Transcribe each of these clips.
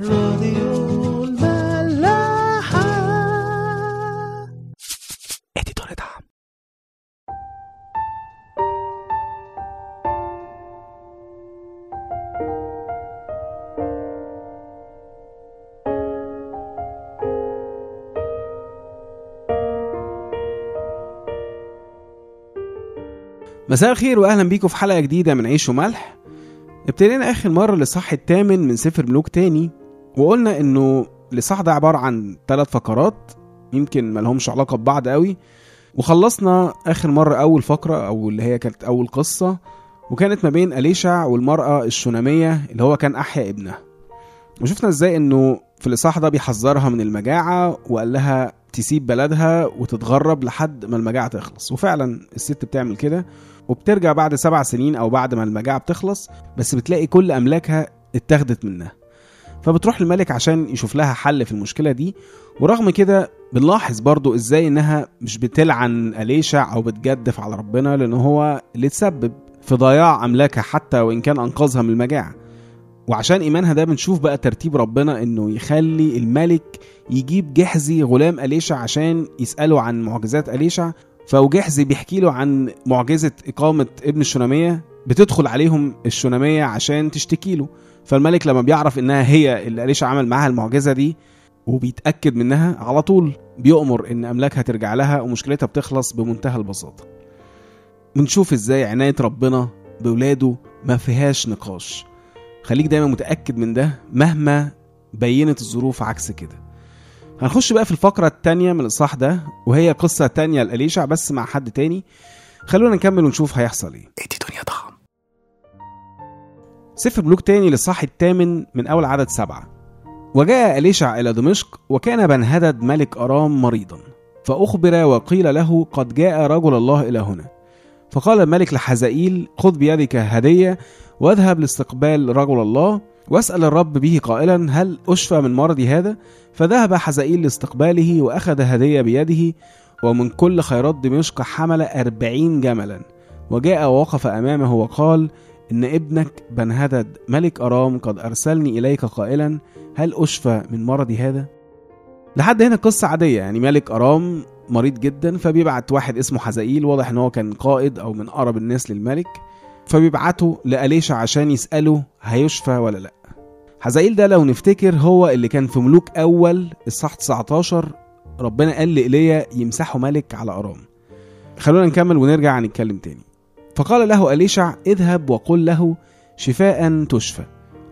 راديو الملاحة. اديتور دعم مساء الخير واهلا بيكم في حلقة جديدة من عيش وملح. ابتدينا آخر مرة الاصحاح الثامن من سفر ملوك تاني. وقلنا إنه الاصحاح ده عبارة عن ثلاث فقرات يمكن ملهمش علاقة ببعض قوي. وخلصنا آخر مرة أول فقرة أو اللي هي كانت أول قصة وكانت ما بين أليشع والمرأة الشوناميه اللي هو كان أحيا ابنها. وشفنا إزاي إنه في الاصحاح ده بيحذرها من المجاعة وقال لها تسيب بلدها وتتغرب لحد ما المجاعة تخلص. وفعلا الست بتعمل كده وبترجع بعد سبع سنين أو بعد ما المجاعة بتخلص بس بتلاقي كل أملاكها اتاخدت منها. فبتروح الملك عشان يشوف لها حل في المشكلة دي ورغم كده بنلاحظ برضو إزاي إنها مش بتلعن أليشع أو بتجدف على ربنا لأن هو اللي تسبب في ضياع أملاكها حتى وإن كان أنقذها من المجاعة. وعشان إيمانها ده بنشوف بقى ترتيب ربنا إنه يخلي الملك يجيب جحزي غلام أليشع عشان يسأله عن معجزات أليشع. فوجحزي بيحكي له عن معجزة إقامة ابن الشوناميه بتدخل عليهم الشوناميه عشان تشتكي له. فالملك لما بيعرف إنها هي اللي اليشع عمل معاها المعجزة دي وبيتأكد منها على طول بيؤمر إن أملاكها ترجع لها ومشكلتها بتخلص بمنتهى البساطة. بنشوف إزاي عناية ربنا بولاده ما فيهاش نقاش. خليك دايما متأكد من ده مهما بينت الظروف عكس كده. هنخش بقى في الفقرة التانية من الإصحاح ده وهي قصة تانية لأليشع بس مع حد تاني. خلونا نكمل ونشوف هيحصل إيه. سفر ملوك تاني للصح الثامن من أول عدد سبعة. وجاء أليشع إلى دمشق وكان بنهدد ملك أرام مريضا. فأخبر وقيل له قد جاء رجل الله إلى هنا. فقال الملك لحزائيل خذ بيدك هدية واذهب لاستقبال رجل الله واسأل الرب به قائلا هل أشفى من مرضي هذا؟ فذهب حزائيل لاستقباله وأخذ هدية بيده ومن كل خيرات دمشق حمل أربعين جملا. وجاء ووقف أمامه وقال إن ابنك بنهدد ملك أرام قد أرسلني إليك قائلا هل أشفى من مرضي هذا؟ لحد هنا قصة عادية يعني ملك أرام مريض جدا فبيبعت واحد اسمه حزائيل واضح إن هو كان قائد أو من أقرب الناس للملك فبيبعته لأليشع عشان يسأله هيشفى ولا لأ. حزائيل ده لو نفتكر هو اللي كان في ملوك أول الصح 19 ربنا قال لإيليا يمسحه ملك على أرام. خلونا نكمل ونرجع نتكلم تاني. فقال له أليشع اذهب وقل له شفاء تشفى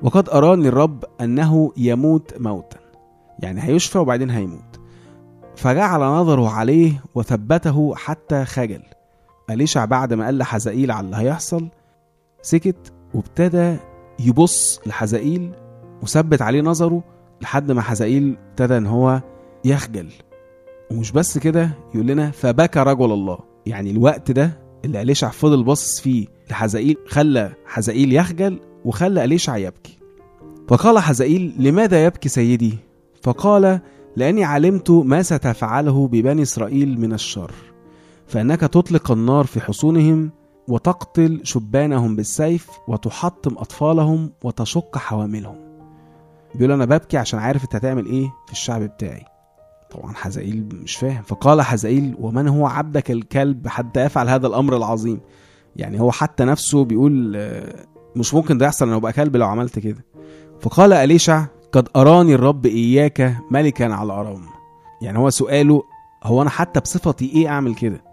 وقد أراني الرب أنه يموت موتا. يعني هيشفى وبعدين هيموت. فجعل نظره عليه وثبته حتى خجل. أليشع بعد ما قال لحزائيل على اللي هيحصل سكت وابتدى يبص لحزائيل وثبت عليه نظره لحد ما حزائيل ابتدى إن هو يخجل. ومش بس كده يقول لنا فبكى رجل الله. يعني الوقت ده اللي أليشع فضل باصص فيه لحزائيل خلى حزائيل يخجل وخلى أليشع يبكي. فقال حزائيل لماذا يبكي سيدي؟ فقال لأني علمت ما ستفعله ببني إسرائيل من الشر فإنك تطلق النار في حصونهم وتقتل شبانهم بالسيف وتحطم أطفالهم وتشق حواملهم. بيقول أنا ببكي عشان عارف أنت هتعمل إيه في الشعب بتاعي. طبعا حزائيل مش فاهم. فقال حزائيل ومن هو عبدك الكلب حتى يفعل هذا الأمر العظيم؟ يعني هو حتى نفسه بيقول آه، مش ممكن ده يحصل أنا أبقى كلب لو عملت كده. فقال أليشع قد أراني الرب إياك ملكا على أرام. يعني هو سؤاله هو أنا حتى بصفتي إيه أعمل كده؟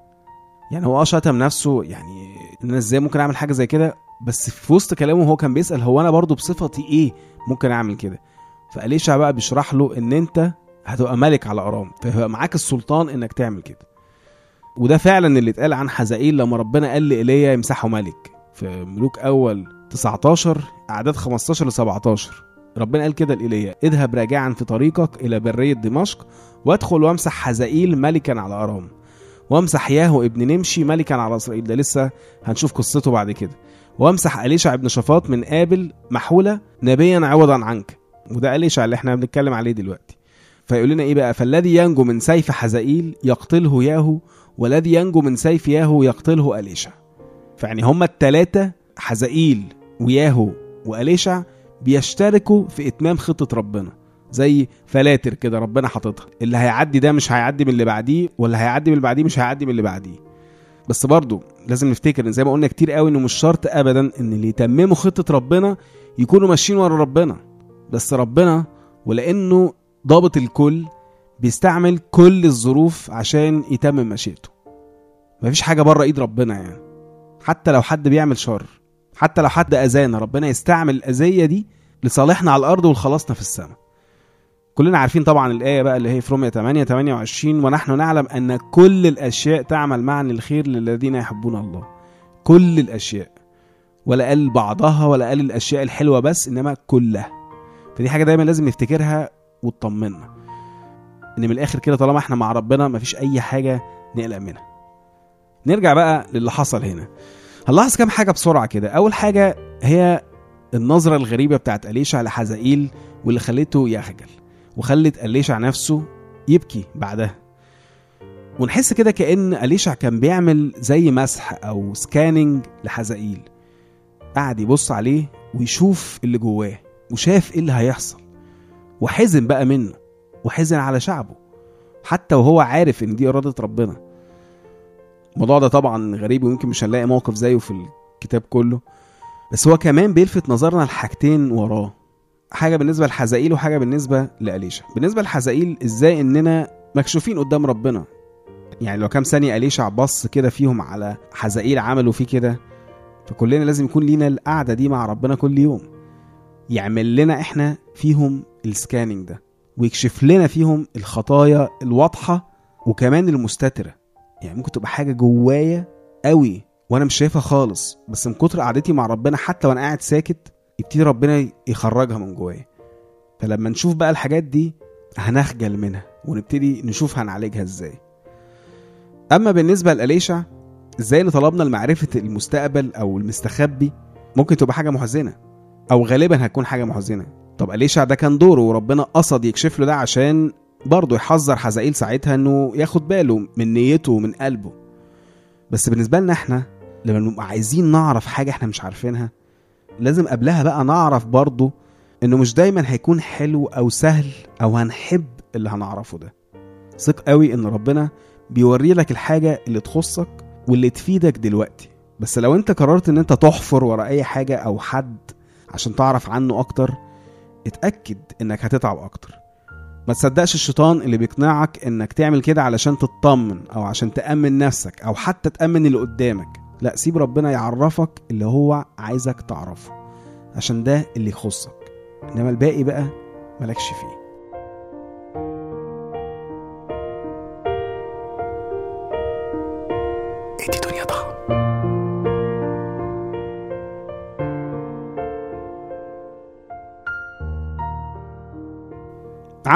يعني هو آه شتم نفسه يعني إن أنا إزاي ممكن أعمل حاجة زي كده؟ بس في وسط كلامه هو كان بيسأل هو أنا برضو بصفتي إيه ممكن أعمل كده؟ فأليشع بقى بيشرح له إن أنت هتبقى ملك على ارام فيبقى معاك السلطان إنك تعمل كده. وده فعلا اللي اتقال عن حزائيل لما ربنا قال لإيليا يمسحه ملك. في ملوك أول 19 أعداد 15 ل 17 ربنا قال كده لإيليا اذهب راجعا في طريقك إلى برية دمشق وادخل وامسح حزائيل ملكا على ارام وامسح ياهو ابن نمشي ملكا على إسرائيل. ده لسه هنشوف قصته بعد كده. وامسح أليشع ابن شفاط من آبل محولة نبيا عوضا عنك. وده أليشع اللي إحنا بنتكلم عليه دلوقتي. فيقول لنا إيه بقى؟ فالذي ينجو من سيف حزائيل يقتله ياهو والذي ينجو من سيف ياهو يقتله أليشع. فيعني هما التلاتة حزائيل وياهو وأليشع بيشتركوا في إتمام خطة ربنا. زي فلاتر كده ربنا حاططها. اللي هيعدي ده مش هيعدي من اللي بعديه واللي هيعدي من اللي بعديه مش هيعدي من اللي بعديه. بس برضو لازم نفتكر إن زي ما قلنا كتير قوي إنه مش شرط ابدا إن اللي يتمموا خطة ربنا يكونوا ماشيين ورا ربنا. بس ربنا ولأنه ضابط الكل بيستعمل كل الظروف عشان يتمم مشيئته. مفيش حاجة بره إيد ربنا يعني. حتى لو حد بيعمل شر حتى لو حد أذانا ربنا يستعمل الأذية دي لصالحنا على الأرض ولخلاصنا في السماء. كلنا عارفين طبعا الآية بقى اللي هي في رومية 8 28 ونحن نعلم أن كل الأشياء تعمل معا للخير للذين يحبون الله. كل الأشياء. ولا قال بعضها ولا قال الأشياء الحلوة بس إنما كلها. فدي حاجة دايما لازم نفتكرها وتطمنا إن من الآخر كده طالما إحنا مع ربنا مفيش أي حاجة نقلق منها. نرجع بقى للي حصل هنا. هنلاحظ كام حاجة بسرعة كده. أول حاجة هي النظرة الغريبة بتاعت أليشع لحزائيل واللي خلته يخجل وخلت أليشع نفسه يبكي بعدها. ونحس كده كأن أليشع كان بيعمل زي مسح أو سكاننج لحزائيل. قعد يبص عليه ويشوف اللي جواه وشاف إيه اللي هيحصل. وحزن بقى منه وحزن على شعبه حتى وهو عارف إن دي إرادة ربنا. الموضوع ده طبعا غريب ويمكن مش هنلاقي موقف زيه في الكتاب كله. بس هو كمان بيلفت نظرنا لحاجتين وراه. حاجة بالنسبة لحزائيل وحاجة بالنسبة لاليشا بالنسبة لحزائيل إزاي إننا مكشوفين قدام ربنا؟ يعني لو كام ثانية اليشع بص كده فيهم على حزائيل عملوا فيه كده فكلنا لازم يكون لينا القعدة دي مع ربنا كل يوم. يعمل لنا إحنا فيهم السكاننج ده ويكشف لنا فيهم الخطايا الواضحة وكمان المستترة. يعني ممكن تبقى حاجة جوايا قوي وأنا مش شايفها خالص بس من كتر قعدتي مع ربنا حتى وأنا قاعد ساكت يبتدي ربنا يخرجها من جوايا. فلما نشوف بقى الحاجات دي هنخجل منها ونبتدي نشوف هنعالجها إزاي. أما بالنسبة لأليشع إزاي ان طلبنا لمعرفة المستقبل أو المستخبي ممكن تبقى حاجة محزنة أو غالبا هتكون حاجة محزنة. طب اليشع ده كان دوره؟ وربنا قصد يكشف له ده عشان برضه يحذر حزائيل ساعتها إنه ياخد باله من نيته ومن قلبه. بس بالنسبة لنا إحنا لما نبقى عايزين نعرف حاجة إحنا مش عارفينها لازم قبلها بقى نعرف برضه إنه مش دايما هيكون حلو أو سهل أو هنحب اللي هنعرفه ده. ثق قوي إن ربنا بيوري لك الحاجة اللي تخصك واللي تفيدك دلوقتي. بس لو أنت قررت إن أنت تحفر ورا أي حاجة أو حد عشان تعرف عنه أكتر اتأكد إنك هتتعب أكتر. ما تصدقش الشيطان اللي بيقنعك إنك تعمل كده علشان تطمن أو عشان تأمن نفسك أو حتى تأمن اللي قدامك. لا سيب ربنا يعرفك اللي هو عايزك تعرفه عشان ده اللي يخصك. إنما الباقي بقى مالكش فيه. دي دنيا ضخم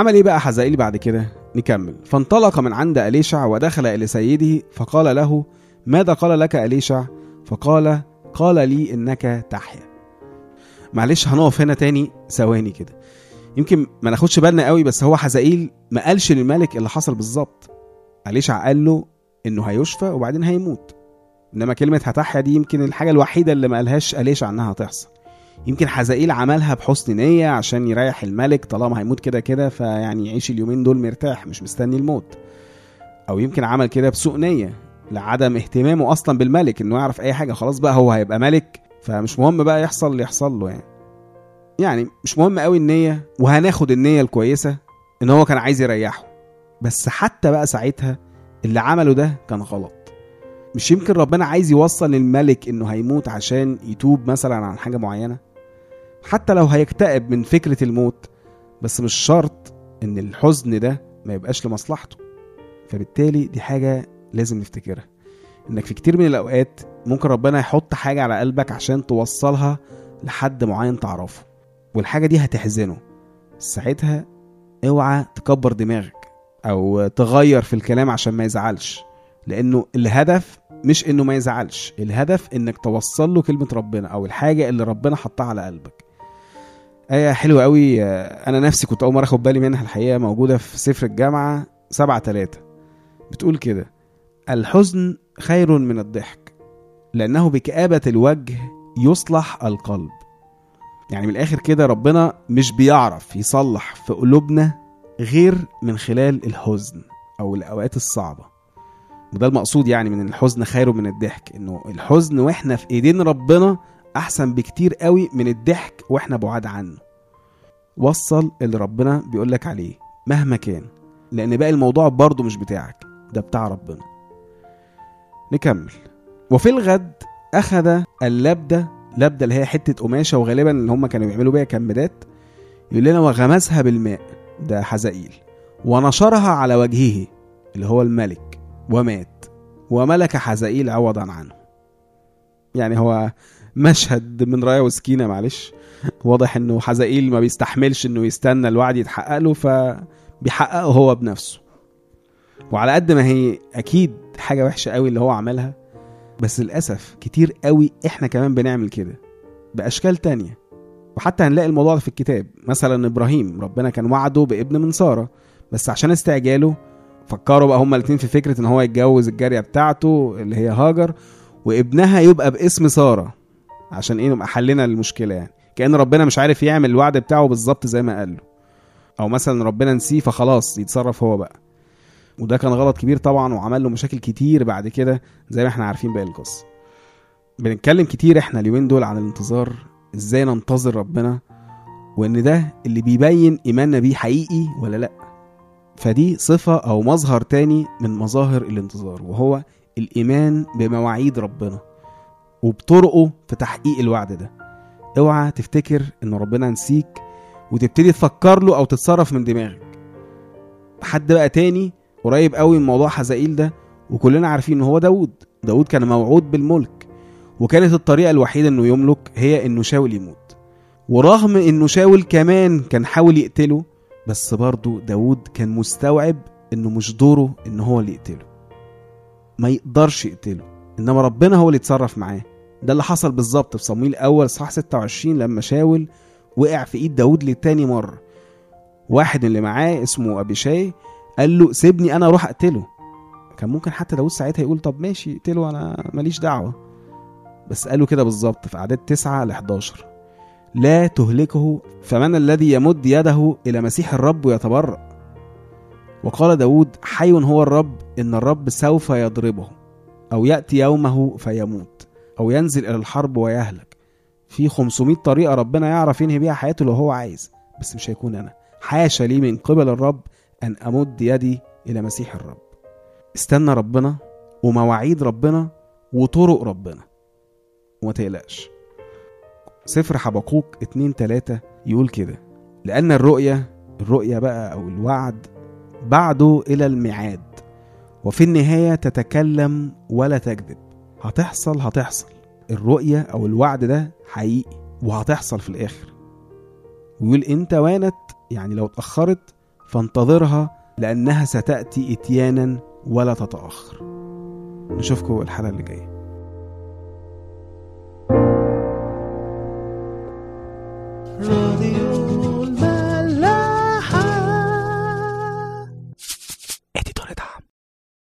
عمل إيه بقى حزائيل بعد كده؟ نكمل. فانطلق من عند أليشع ودخل إلى سيده فقال له ماذا قال لك أليشع؟ فقال قال لي إنك تحيا. معلش هنقف هنا تاني ثواني كده. يمكن ما ناخدش بالنا قوي بس هو حزائيل ما قالش للملك اللي حصل بالظبط. أليشع قال له إنه هيشفى وبعدين هيموت. إنما كلمة هتحيا دي يمكن الحاجة الوحيدة اللي ما قالهاش أليشع إنها هتحصل. يمكن حزائيل عملها بحسن نية عشان يريح الملك طالما هيموت كده كده فيعني يعيش اليومين دول مرتاح مش مستني الموت. أو يمكن عمل كده بسوء نية لعدم اهتمامه أصلا بالملك إنه يعرف أي حاجة خلاص بقى هو هيبقى ملك فمش مهم بقى يحصل اللي يحصل له يعني. يعني مش مهم قوي النية وهناخد النية الكويسة إن هو كان عايز يريحه. بس حتى بقى ساعتها اللي عمله ده كان غلط. مش يمكن ربنا عايز يوصل للملك إنه هيموت عشان يتوب مثلا عن حاجة معينة؟ حتى لو هيكتئب من فكرة الموت بس مش شرط إن الحزن ده ما يبقاش لمصلحته. فبالتالي دي حاجة لازم نفتكرها إنك في كتير من الأوقات ممكن ربنا يحط حاجة على قلبك عشان توصلها لحد معين تعرفه والحاجة دي هتحزنه. ساعتها اوعى تكبر دماغك أو تغير في الكلام عشان ما يزعلش لأنه الهدف مش إنه ما يزعلش الهدف إنك توصل له كلمة ربنا أو الحاجة اللي ربنا حطها على قلبك. آية حلوة قوي. آه، أنا نفسي كنت أول مرة أخد بالي منها الحقيقة موجودة في سفر الجامعة سبعة تلاتة. بتقول كده الحزن خير من الضحك لأنه بكآبة الوجه يصلح القلب. يعني من الآخر كده ربنا مش بيعرف يصلح في قلوبنا غير من خلال الحزن أو الأوقات الصعبة. وده المقصود يعني من الحزن خير من الضحك إنه الحزن وإحنا في إيدين ربنا أحسن بكتير قوي من الضحك وإحنا بعاد عنه. وصل اللي ربنا بيقول لك عليه مهما كان لأن باقي الموضوع برضه مش بتاعك ده بتاع ربنا. نكمل. وفي الغد أخذ اللبدة لبدة اللي هي حتة قماشة وغالبا اللي هم كانوا بيعملوا بيها كمادات يقول لنا وغمسها بالماء ده حزائيل. ونشرها على وجهه اللي هو الملك ومات. وملك حزائيل عوضا عنه. يعني هو مشهد من رايه وسكينة معلش. واضح إنه حزائيل ما بيستحملش إنه يستنى الوعد يتحقق له فبيحققه هو بنفسه. وعلى قد ما هي أكيد حاجة وحشة قوي اللي هو عملها بس للأسف كتير قوي إحنا كمان بنعمل كده بأشكال تانية. وحتى هنلاقي الموضوع ده في الكتاب. مثلا إبراهيم ربنا كان وعده بابن من سارة بس عشان استعجاله فكروا بقى هما الاتنين في فكرة إن هو يتجوز الجارية بتاعته اللي هي هاجر وابنها يبقى باسم سارة. عشان إيه؟ نبقى حلنا المشكلة يعني. كأن ربنا مش عارف يعمل الوعد بتاعه بالظبط زي ما قال له. أو مثلا ربنا نسيه فخلاص يتصرف هو بقى. وده كان غلط كبير طبعا وعمل له مشاكل كتير بعد كده زي ما إحنا عارفين باقي القصة. بنتكلم كتير إحنا اليومين دول عن الانتظار إزاي ننتظر ربنا وإن ده اللي بيبين إيماننا بيه حقيقي ولا لأ. فدي صفة أو مظهر تاني من مظاهر الانتظار وهو الإيمان بمواعيد ربنا وبطرقه في تحقيق الوعد ده. اوعى تفتكر إن ربنا نسيك وتبتدي تفكر له أو تتصرف من دماغك. حد بقى تاني قريب قوي من موضوع حزائيل ده وكلنا عارفين إن هو داود. داود كان موعود بالملك وكانت الطريقة الوحيدة إنه يملك هي انه شاول يموت. ورغم إنه شاول كمان كان حاول يقتله بس برضه داود كان مستوعب إنه مش دوره إن هو اللي يقتله. ما يقدرش يقتله. إنما ربنا هو اللي يتصرف معاه. ده اللي حصل بالظبط في صمويل الأول صح 26 لما شاول وقع في إيد داود لتاني مرة. واحد اللي معاه اسمه أبيشاي قال له سيبني أنا أروح أقتله. كان ممكن حتى داود ساعتها يقول طب ماشي اقتله أنا ماليش دعوة. بس قالوا كده بالظبط في أعداد 9 ل 11 لا تهلكه فمن الذي يمد يده إلى مسيح الرب ويتبرأ وقال داود حي هو الرب إن الرب سوف يضربه أو يأتي يومه فيموت أو ينزل إلى الحرب ويهلك. في 500 طريقة ربنا يعرف ينهي بيها حياته لو هو عايز بس مش هيكون أنا. حاشا لي من قبل الرب أن أمد يدي إلى مسيح الرب. استنى ربنا ومواعيد ربنا وطرق ربنا. وما تقلقش. سفر حبقوق اتنين تلاتة يقول كده لأن الرؤية الرؤية بقى أو الوعد بعده إلى الميعاد. وفي النهاية تتكلم ولا تكذب. هتحصل هتحصل. الرؤية أو الوعد ده حقيقي وهتحصل في الآخر. ويقول إن توانت يعني لو اتأخرت فانتظرها لأنها ستأتي إتيانا ولا تتأخر. نشوفكم الحلقة اللي جاية.